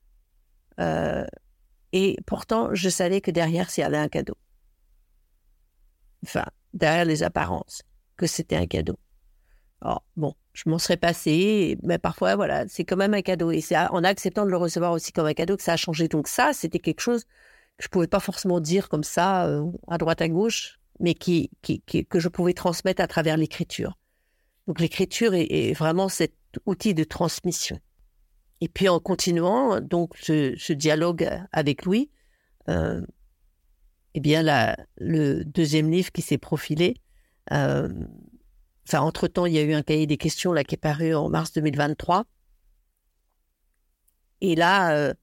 euh, et pourtant, je savais que derrière, s'il y avait un cadeau. Enfin, derrière les apparences, que c'était un cadeau. Alors, bon, je m'en serais passé, mais parfois, voilà, c'est quand même un cadeau. Et c'est en acceptant de le recevoir aussi comme un cadeau que ça a changé. Donc ça, c'était quelque chose que je pouvais pas forcément dire comme ça, euh, à droite, à gauche, mais qui, que je pouvais transmettre à travers l'écriture. Donc l'écriture est, vraiment cet outil de transmission. Et puis en continuant donc ce, dialogue avec lui, euh, eh bien la, le deuxième livre qui s'est profilé, euh, enfin entre temps il y a eu un cahier des questions là qui est paru en mars 2023, et là euh,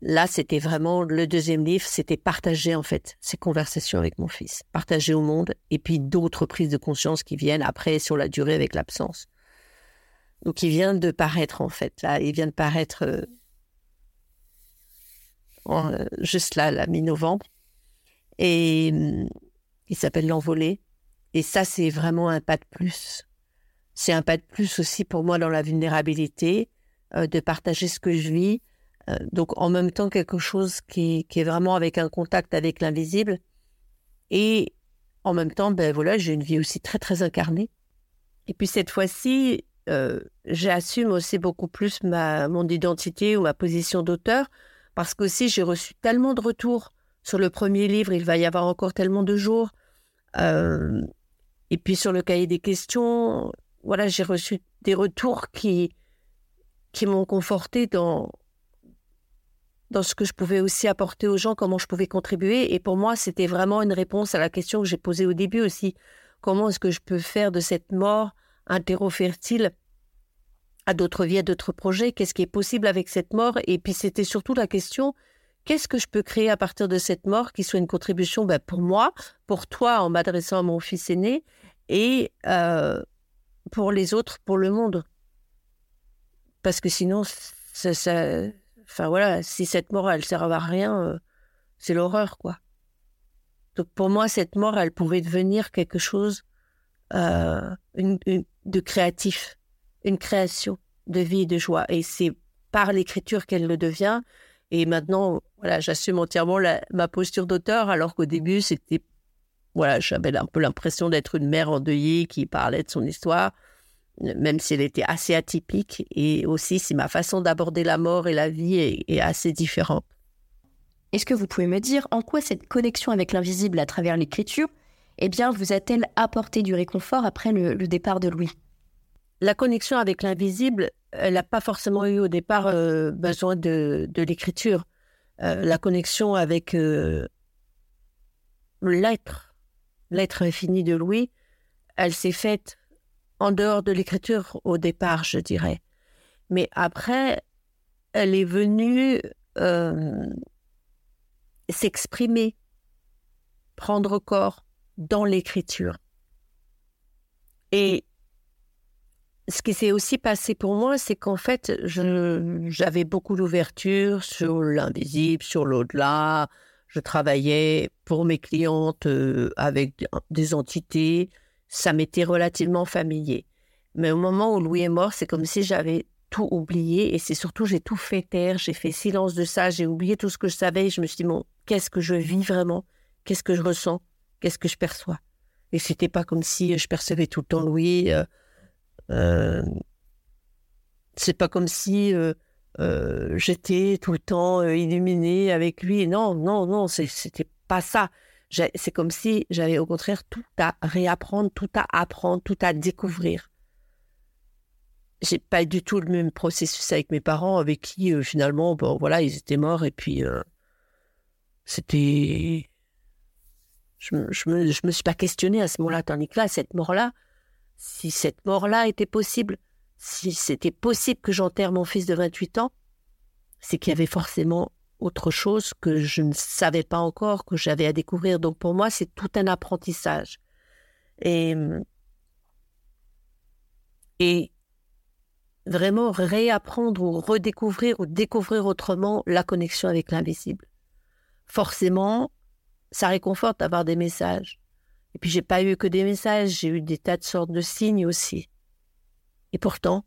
là c'était vraiment le deuxième livre, c'était partager en fait ces conversations avec mon fils, partager au monde, et puis d'autres prises de conscience qui viennent après sur la durée avec l'absence. Donc il vient de paraître en fait. Là, il vient de paraître euh, euh, juste là, la mi-novembre. Et il s'appelle L'Envolée. Et ça, c'est vraiment un pas de plus. C'est un pas de plus aussi pour moi dans la vulnérabilité, euh, de partager ce que je vis. donc en même temps, quelque chose qui, est vraiment avec un contact avec l'invisible. Et en même temps, ben voilà, j'ai une vie aussi très très incarnée. Et puis cette fois-ci, euh, j'assume aussi beaucoup plus ma, mon identité ou ma position d'auteur, parce qu'aussi j'ai reçu tellement de retours sur le premier livre, il va y avoir encore tellement de jours. Euh, et puis sur le cahier des questions, voilà, j'ai reçu des retours qui, m'ont conforté dans, dans ce que je pouvais aussi apporter aux gens, comment je pouvais contribuer. Et pour moi, c'était vraiment une réponse à la question que j'ai posée au début aussi. Comment est-ce que je peux faire de cette mort un terreau fertile à d'autres vies, à d'autres projets, qu'est-ce qui est possible avec cette mort? Et puis c'était surtout la question, qu'est-ce que je peux créer à partir de cette mort qui soit une contribution ben, pour moi, pour toi en m'adressant à mon fils aîné, et euh, pour les autres, pour le monde. Parce que sinon, ça, voilà, si cette mort, elle sert à rien, euh, c'est l'horreur, quoi. Donc pour moi, cette mort, elle pouvait devenir quelque chose euh, de créatif, une création de vie et de joie. Et c'est par l'écriture qu'elle le devient. Et maintenant, voilà, j'assume entièrement ma posture d'auteur, alors qu'au début, c'était, voilà, j'avais un peu l'impression d'être une mère endeuillée qui parlait de son histoire, même si elle était assez atypique. Et aussi, si ma façon d'aborder la mort et la vie est, est assez différente. Est-ce que vous pouvez me dire en quoi cette connexion avec l'invisible à travers l'écriture eh bien, vous a-t-elle apporté du réconfort après le, départ de Louis? La connexion avec l'invisible, elle n'a pas forcément eu au départ euh, besoin de, l'écriture. Euh, la connexion avec euh, l'être, l'être infini de Louis, elle s'est faite en dehors de l'écriture au départ, je dirais. Mais après, elle est venue s'exprimer, prendre corps, dans l'écriture. Et ce qui s'est aussi passé pour moi, c'est qu'en fait, j'avais beaucoup d'ouverture sur l'invisible, sur l'au-delà. Je travaillais pour mes clientes euh, avec des entités. Ça m'était relativement familier. Mais au moment où Louis est mort, c'est comme si j'avais tout oublié et c'est surtout j'ai tout fait taire, j'ai fait silence de ça, j'ai oublié tout ce que je savais. Et je me suis dit bon, qu'est-ce que je vis vraiment? Qu'est-ce que je ressens? Qu'est-ce que je perçois? Et c'était pas comme si je percevais tout le temps Louis. Euh, c'est pas comme si euh, j'étais tout le temps illuminée avec lui. Non, non, non, c'était pas ça. C'est comme si j'avais au contraire tout à réapprendre, tout à apprendre, tout à découvrir. J'ai pas du tout le même processus avec mes parents, avec qui finalement, bon voilà, ils étaient morts et puis c'était je me, suis pas questionné à ce moment-là, tandis que là, cette mort-là, si cette mort-là était possible, si c'était possible que j'enterre mon fils de 28 ans, c'est qu'il y avait forcément autre chose que je ne savais pas encore, que j'avais à découvrir. Donc pour moi, c'est tout un apprentissage. Et, et vraiment réapprendre ou redécouvrir ou découvrir autrement la connexion avec l'invisible. Forcément, ça réconforte d'avoir des messages. Et puis j'ai pas eu que des messages, j'ai eu des tas de sortes de signes aussi. Et pourtant,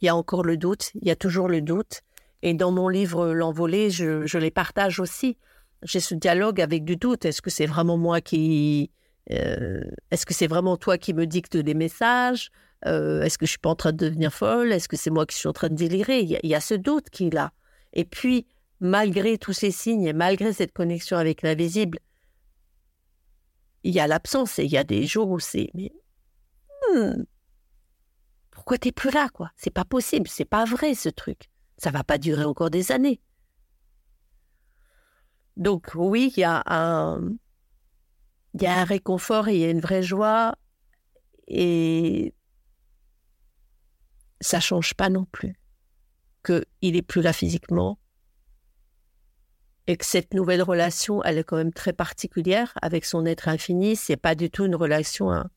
il y a encore le doute, il y a toujours le doute. Et dans mon livre L'envolée, je, les partage aussi. J'ai ce dialogue avec du doute. Est-ce que c'est vraiment moi qui... Euh, est-ce que c'est vraiment toi qui me dicte des messages? Euh, Est-ce que je suis pas en train de devenir folle? Est-ce que c'est moi qui suis en train de délirer? Il y, a, ce doute qui est là. Et puis, malgré tous ces signes et malgré cette connexion avec l'invisible, il y a l'absence et il y a des jours où c'est mais hmm, pourquoi t'es plus là quoi? C'est pas possible, c'est pas vrai ce truc. Ça va pas durer encore des années. Donc oui, il y a un il y a un réconfort et il y a une vraie joie et ça change pas non plus que il est plus là physiquement, et que cette nouvelle relation, elle est quand même très particulière avec son être infini. C'est pas du tout une relation hein,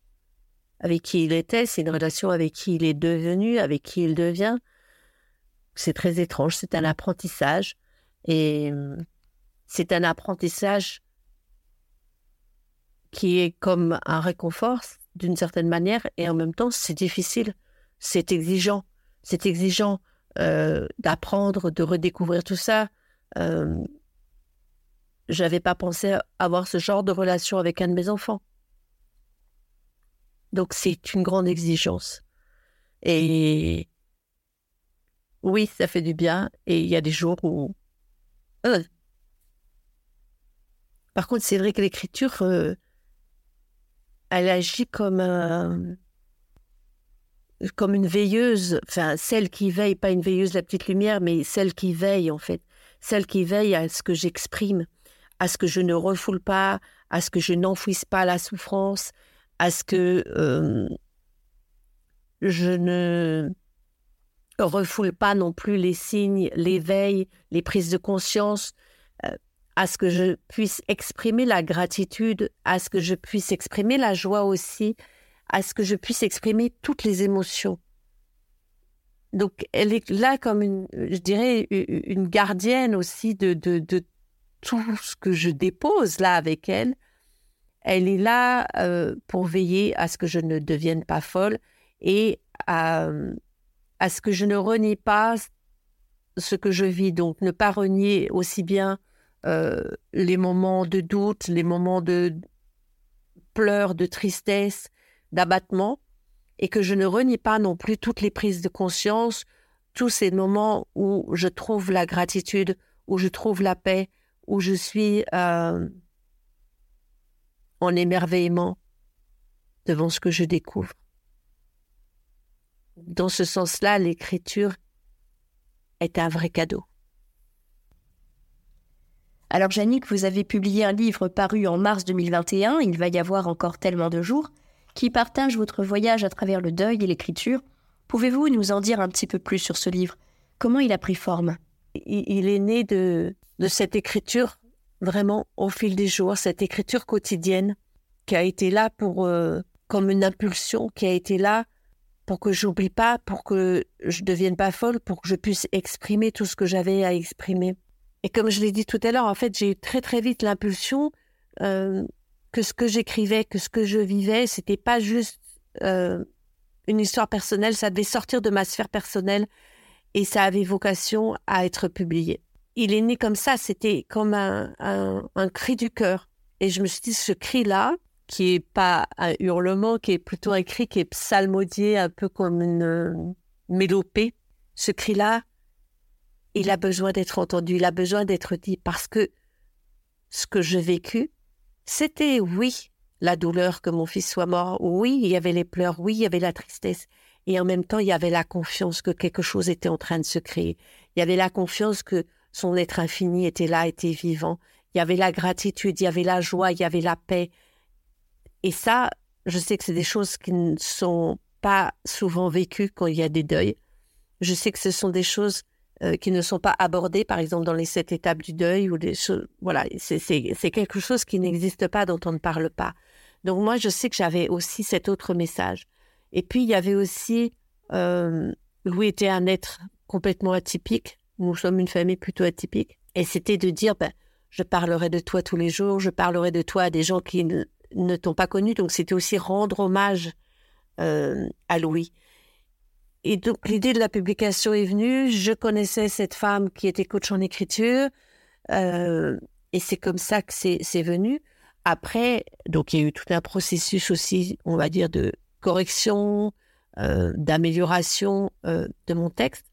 avec qui il était, c'est une relation avec qui il est devenu, avec qui il devient. C'est très étrange, c'est un apprentissage et c'est un apprentissage qui est comme un réconfort d'une certaine manière et en même temps c'est difficile, c'est exigeant, c'est exigeant euh, d'apprendre, de redécouvrir tout ça. Euh, j'avais pas pensé avoir ce genre de relation avec un de mes enfants. Donc c'est une grande exigence. Et oui, ça fait du bien. Et il y a des jours où... Euh. Par contre, c'est vrai que l'écriture, euh, elle agit comme comme une veilleuse, enfin celle qui veille, pas une veilleuse de la petite lumière, mais celle qui veille en fait, celle qui veille à ce que j'exprime, à ce que je ne refoule pas, à ce que je n'enfouisse pas la souffrance, à ce que euh, je ne refoule pas non plus les signes, l'éveil, les prises de conscience, euh, à ce que je puisse exprimer la gratitude, à ce que je puisse exprimer la joie aussi, à ce que je puisse exprimer toutes les émotions. Donc, elle est là comme une, je dirais, une gardienne aussi de, de, de tout ce que je dépose là avec elle, elle est là euh, pour veiller à ce que je ne devienne pas folle et à, ce que je ne renie pas ce que je vis. Donc, ne pas renier aussi bien euh, les moments de doute, les moments de pleurs, de tristesse, d'abattement, et que je ne renie pas non plus toutes les prises de conscience, tous ces moments où je trouve la gratitude, où je trouve la paix, où je suis euh, en émerveillement devant ce que je découvre. Dans ce sens-là, l'écriture est un vrai cadeau. Alors, Jannick, vous avez publié un livre paru en mars 2021, Il va y avoir encore tellement de jours, qui partage votre voyage à travers le deuil et l'écriture. Pouvez-vous nous en dire un petit peu plus sur ce livre? Comment il a pris forme? Il est né de, cette écriture vraiment au fil des jours, cette écriture quotidienne qui a été là pour euh, comme une impulsion, qui a été là pour que j'oublie pas, pour que je devienne pas folle, pour que je puisse exprimer tout ce que j'avais à exprimer. Et comme je l'ai dit tout à l'heure, en fait, j'ai eu très très vite l'impulsion euh, que ce que j'écrivais, que ce que je vivais, c'était pas juste euh, une histoire personnelle, ça devait sortir de ma sphère personnelle et ça avait vocation à être publié. Il est né comme ça, c'était comme un, un, cri du cœur. Et je me suis dit, ce cri-là, qui est pas un hurlement, qui est plutôt un cri qui est psalmodié, un peu comme une mélopée, ce cri-là, il a besoin d'être entendu, il a besoin d'être dit, parce que ce que j'ai vécu, c'était, oui, la douleur que mon fils soit mort, oui, il y avait les pleurs, oui, il y avait la tristesse, et en même temps, il y avait la confiance que quelque chose était en train de se créer. Il y avait la confiance que son être infini était là, était vivant. Il y avait la gratitude, il y avait la joie, il y avait la paix. Et ça, je sais que c'est des choses qui ne sont pas souvent vécues quand il y a des deuils. Je sais que ce sont des choses euh, qui ne sont pas abordées, par exemple, dans les sept étapes du deuil ou des choses. Voilà, c'est quelque chose qui n'existe pas, dont on ne parle pas. Donc moi, je sais que j'avais aussi cet autre message. Et puis, il y avait aussi, euh, Louis était un être complètement atypique. Nous sommes une famille plutôt atypique. Et c'était de dire, ben, je parlerai de toi tous les jours, je parlerai de toi à des gens qui ne, t'ont pas connu. Donc, c'était aussi rendre hommage euh, à Louis. Et donc, l'idée de la publication est venue. Je connaissais cette femme qui était coach en écriture. Euh, et c'est comme ça que c'est venu. Après, donc, il y a eu tout un processus aussi, on va dire, de correction, euh, d'amélioration euh, de mon texte,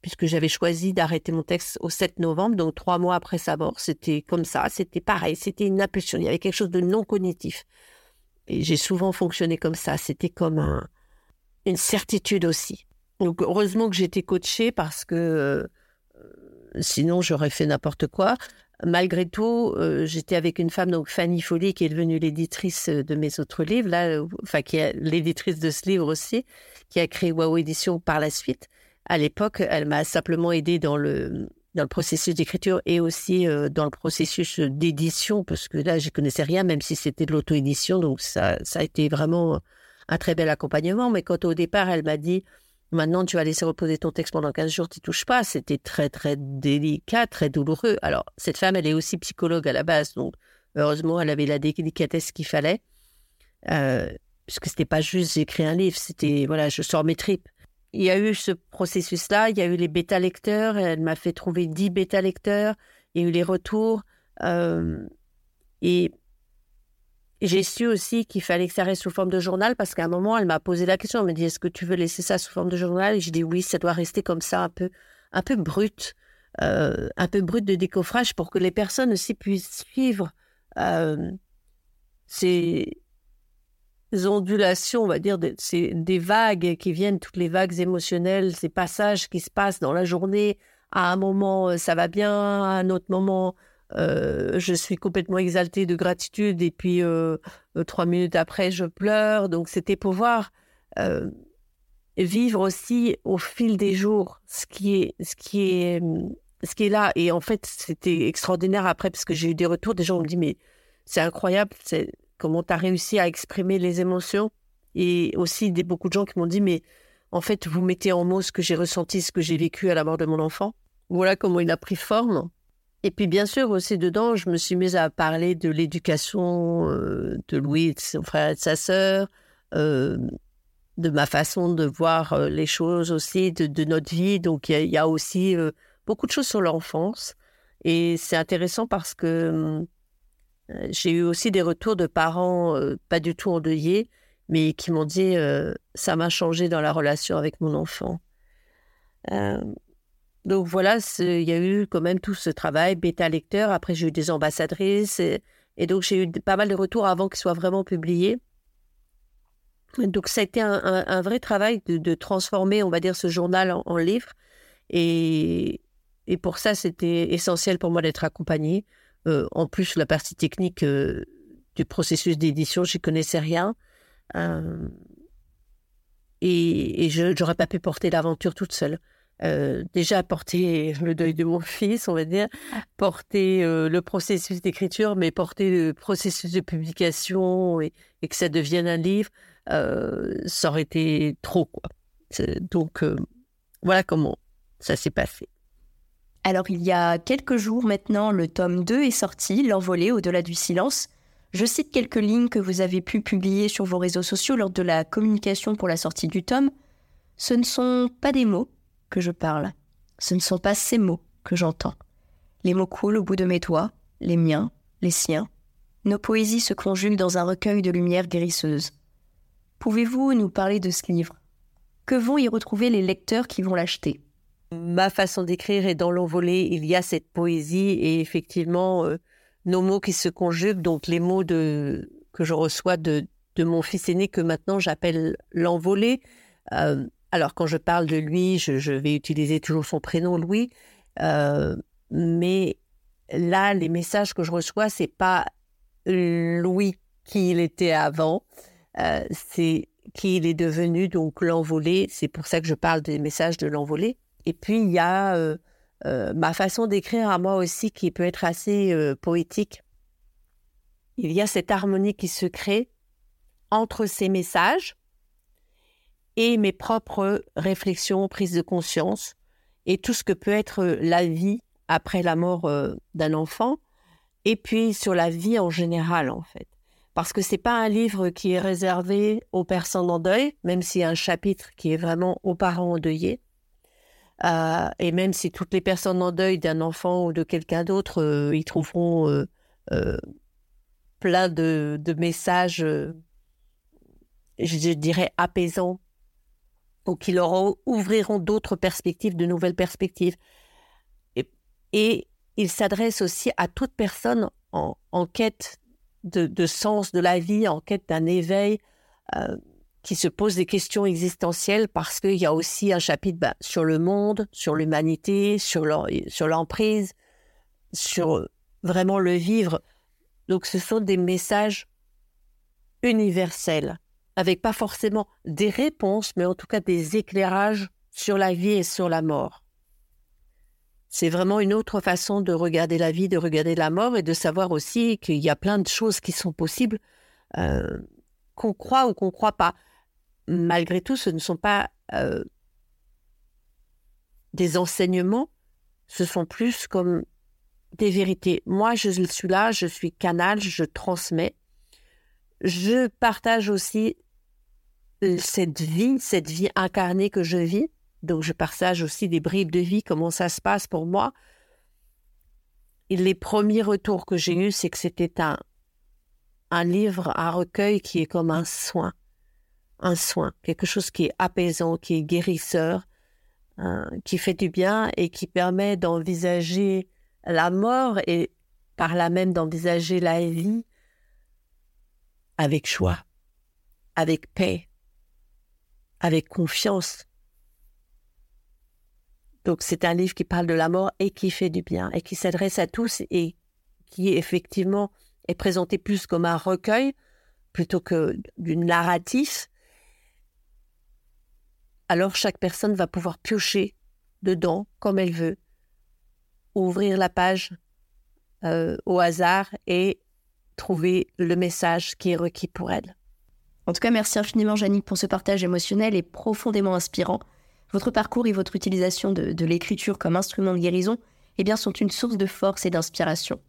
puisque j'avais choisi d'arrêter mon texte au 7 novembre, donc trois mois après sa mort. C'était comme ça, c'était pareil, c'était une impulsion, il y avait quelque chose de non cognitif. Et j'ai souvent fonctionné comme ça, c'était comme une certitude aussi. Donc heureusement que j'étais coachée parce que euh, sinon j'aurais fait n'importe quoi malgré tout, euh, j'étais avec une femme, donc Fanny Folly, qui est devenue l'éditrice de mes autres livres, là, euh, enfin, qui est l'éditrice de ce livre aussi, qui a créé Wow Édition par la suite. À l'époque, elle m'a simplement aidé dans le, dans le processus d'écriture et aussi euh, dans le processus d'édition, parce que là, je connaissais rien, même si c'était de l'auto-édition, donc ça, ça a été vraiment un très bel accompagnement. Mais quand au départ, elle m'a dit, Maintenant, tu vas laisser reposer ton texte pendant 15 jours, tu touches pas. C'était très, très délicat, très douloureux. Alors, cette femme, elle est aussi psychologue à la base, donc heureusement, elle avait la délicatesse qu'il fallait. Euh, puisque c'était pas juste j'écris un livre, c'était voilà, je sors mes tripes. Il y a eu ce processus-là, il y a eu les bêta-lecteurs, elle m'a fait trouver 10 bêta-lecteurs, il y a eu les retours. Euh, et j'ai su aussi qu'il fallait que ça reste sous forme de journal parce qu'à un moment, elle m'a posé la question. Elle m'a dit Est-ce que tu veux laisser ça sous forme de journal? Et j'ai dit Oui, ça doit rester comme ça, un peu, un peu brut, euh, un peu brut de décoffrage pour que les personnes aussi puissent suivre euh, ces ondulations, on va dire, c'est des vagues qui viennent, toutes les vagues émotionnelles, ces passages qui se passent dans la journée. À un moment, ça va bien, à un autre moment, euh, je suis complètement exaltée de gratitude et puis euh, euh, trois minutes après, je pleure. Donc, c'était pouvoir vivre aussi au fil des jours ce qui est, ce qui est, ce qui est là. Et en fait, c'était extraordinaire après parce que j'ai eu des retours. Des gens me dit mais c'est incroyable, comment tu as réussi à exprimer les émotions. Et aussi des, beaucoup de gens qui m'ont dit mais en fait, vous mettez en mots ce que j'ai ressenti, ce que j'ai vécu à la mort de mon enfant. Voilà comment il a pris forme. Et puis bien sûr aussi dedans, je me suis mise à parler de l'éducation euh, de Louis, de son frère et de sa sœur, euh, de ma façon de voir euh, les choses aussi, de, notre vie. Donc il y, a aussi beaucoup de choses sur l'enfance. Et c'est intéressant parce que j'ai eu aussi des retours de parents pas du tout endeuillés, mais qui m'ont dit ça m'a changé dans la relation avec mon enfant. Donc voilà, il y a eu quand même tout ce travail, bêta lecteur. Après, j'ai eu des ambassadrices et, donc j'ai eu pas mal de retours avant qu'il soit vraiment publié. Donc ça a été un, vrai travail de, transformer, on va dire, ce journal en, livre. Et, pour ça, c'était essentiel pour moi d'être accompagné. Euh, en plus, la partie technique euh, du processus d'édition, je n'y connaissais rien. Euh, et je n'aurais pas pu porter l'aventure toute seule. Euh, déjà porter le deuil de mon fils, on va dire, porter euh, le processus d'écriture, mais porter le processus de publication et, que ça devienne un livre, euh, ça aurait été trop, quoi. Donc, voilà comment ça s'est passé. Alors, il y a quelques jours maintenant, le tome 2 est sorti, L'envolée au-delà du silence. Je cite quelques lignes que vous avez pu publier sur vos réseaux sociaux lors de la communication pour la sortie du tome. Ce ne sont pas des mots, que je parle, ce ne sont pas ces mots que j'entends. Les mots coulent au bout de mes doigts, les miens, les siens. Nos poésies se conjuguent dans un recueil de lumière guérisseuse. Pouvez-vous nous parler de ce livre? Que vont y retrouver les lecteurs qui vont l'acheter? Ma façon d'écrire est dans l'envolée, il y a cette poésie et effectivement euh, nos mots qui se conjuguent, donc les mots de, que je reçois de, de mon fils aîné que maintenant j'appelle l'envolée. Euh, alors quand je parle de lui, je, vais utiliser toujours son prénom Louis, euh, mais là les messages que je reçois c'est pas Louis qui il était avant, euh, c'est qui il est devenu donc l'envolé. C'est pour ça que je parle des messages de l'envolé. Et puis il y a ma façon d'écrire à moi aussi qui peut être assez poétique. Il y a cette harmonie qui se crée entre ces messages et mes propres réflexions, prises de conscience et tout ce que peut être la vie après la mort euh, d'un enfant et puis sur la vie en général en fait. Parce que c'est pas un livre qui est réservé aux personnes en deuil, même s'il y a un chapitre qui est vraiment aux parents endeuillés. Euh, et même si toutes les personnes en deuil d'un enfant ou de quelqu'un d'autre euh, y trouveront plein de, de messages je dirais, apaisants, ou qui leur ouvriront d'autres perspectives, de nouvelles perspectives. Et, et il s'adresse aussi à toute personne en, quête de, sens de la vie, en quête d'un éveil, euh, qui se pose des questions existentielles parce qu'il y a aussi un chapitre bah, sur le monde, sur l'humanité, sur l'emprise, sur vraiment le vivre. Donc ce sont des messages universels avec pas forcément des réponses, mais en tout cas des éclairages sur la vie et sur la mort. C'est vraiment une autre façon de regarder la vie, de regarder la mort et de savoir aussi qu'il y a plein de choses qui sont possibles, euh, qu'on croit ou qu'on ne croit pas. Malgré tout, ce ne sont pas euh, des enseignements, ce sont plus comme des vérités. Moi, je suis là, je suis canal, je transmets. Je partage aussi cette vie, cette vie incarnée que je vis. Donc, je partage aussi des bribes de vie, comment ça se passe pour moi. Et les premiers retours que j'ai eus, c'est que c'était un, un livre, un recueil qui est comme un soin. Un soin, quelque chose qui est apaisant, qui est guérisseur, hein, qui fait du bien et qui permet d'envisager la mort et par là même d'envisager la vie avec joie, avec paix, avec confiance. Donc c'est un livre qui parle de la mort et qui fait du bien et qui s'adresse à tous et qui effectivement est présenté plus comme un recueil plutôt que du narratif. Alors chaque personne va pouvoir piocher dedans comme elle veut, ouvrir la page euh, au hasard et trouver le message qui est requis pour elle. En tout cas, merci infiniment, Jannick, pour ce partage émotionnel et profondément inspirant. Votre parcours et votre utilisation de, l'écriture comme instrument de guérison eh bien, sont une source de force et d'inspiration.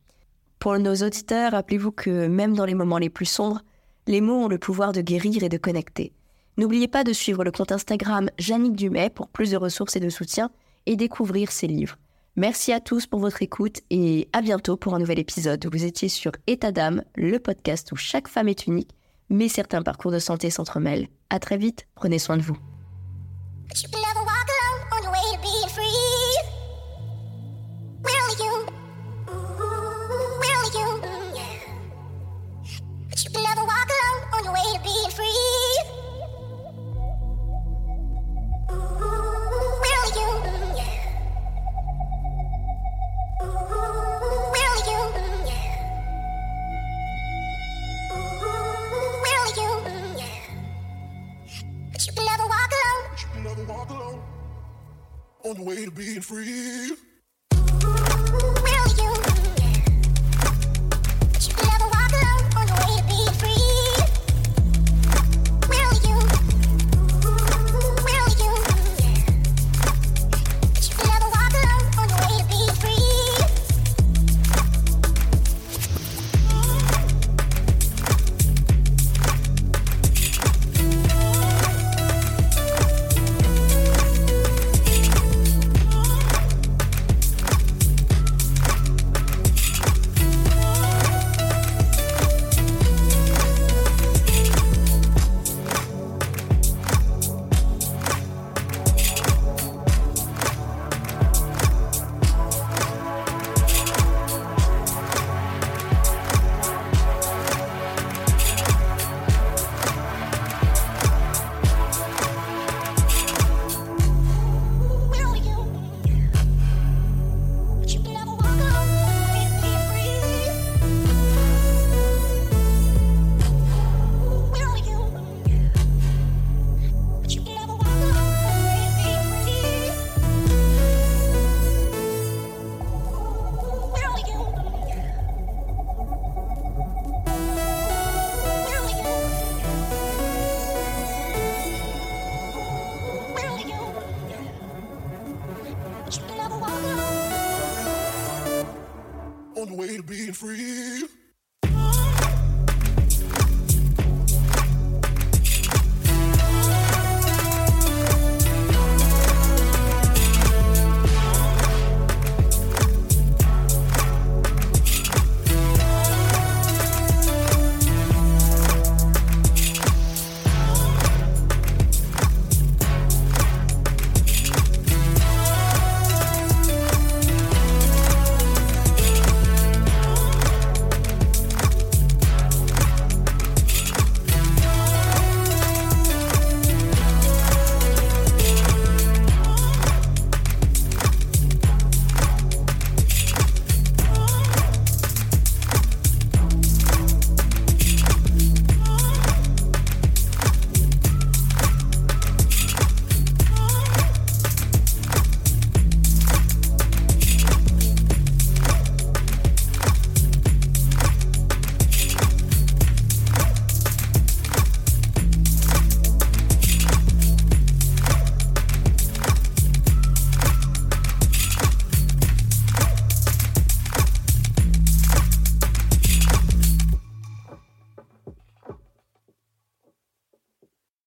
Pour nos auditeurs, rappelez-vous que même dans les moments les plus sombres, les mots ont le pouvoir de guérir et de connecter. N'oubliez pas de suivre le compte Instagram Jannick Dumais pour plus de ressources et de soutien et découvrir ses livres. Merci à tous pour votre écoute et à bientôt pour un nouvel épisode. Vous étiez sur État d'âme, le podcast où chaque femme est unique mais certains parcours de santé s'entremêlent. À très vite, prenez soin de vous.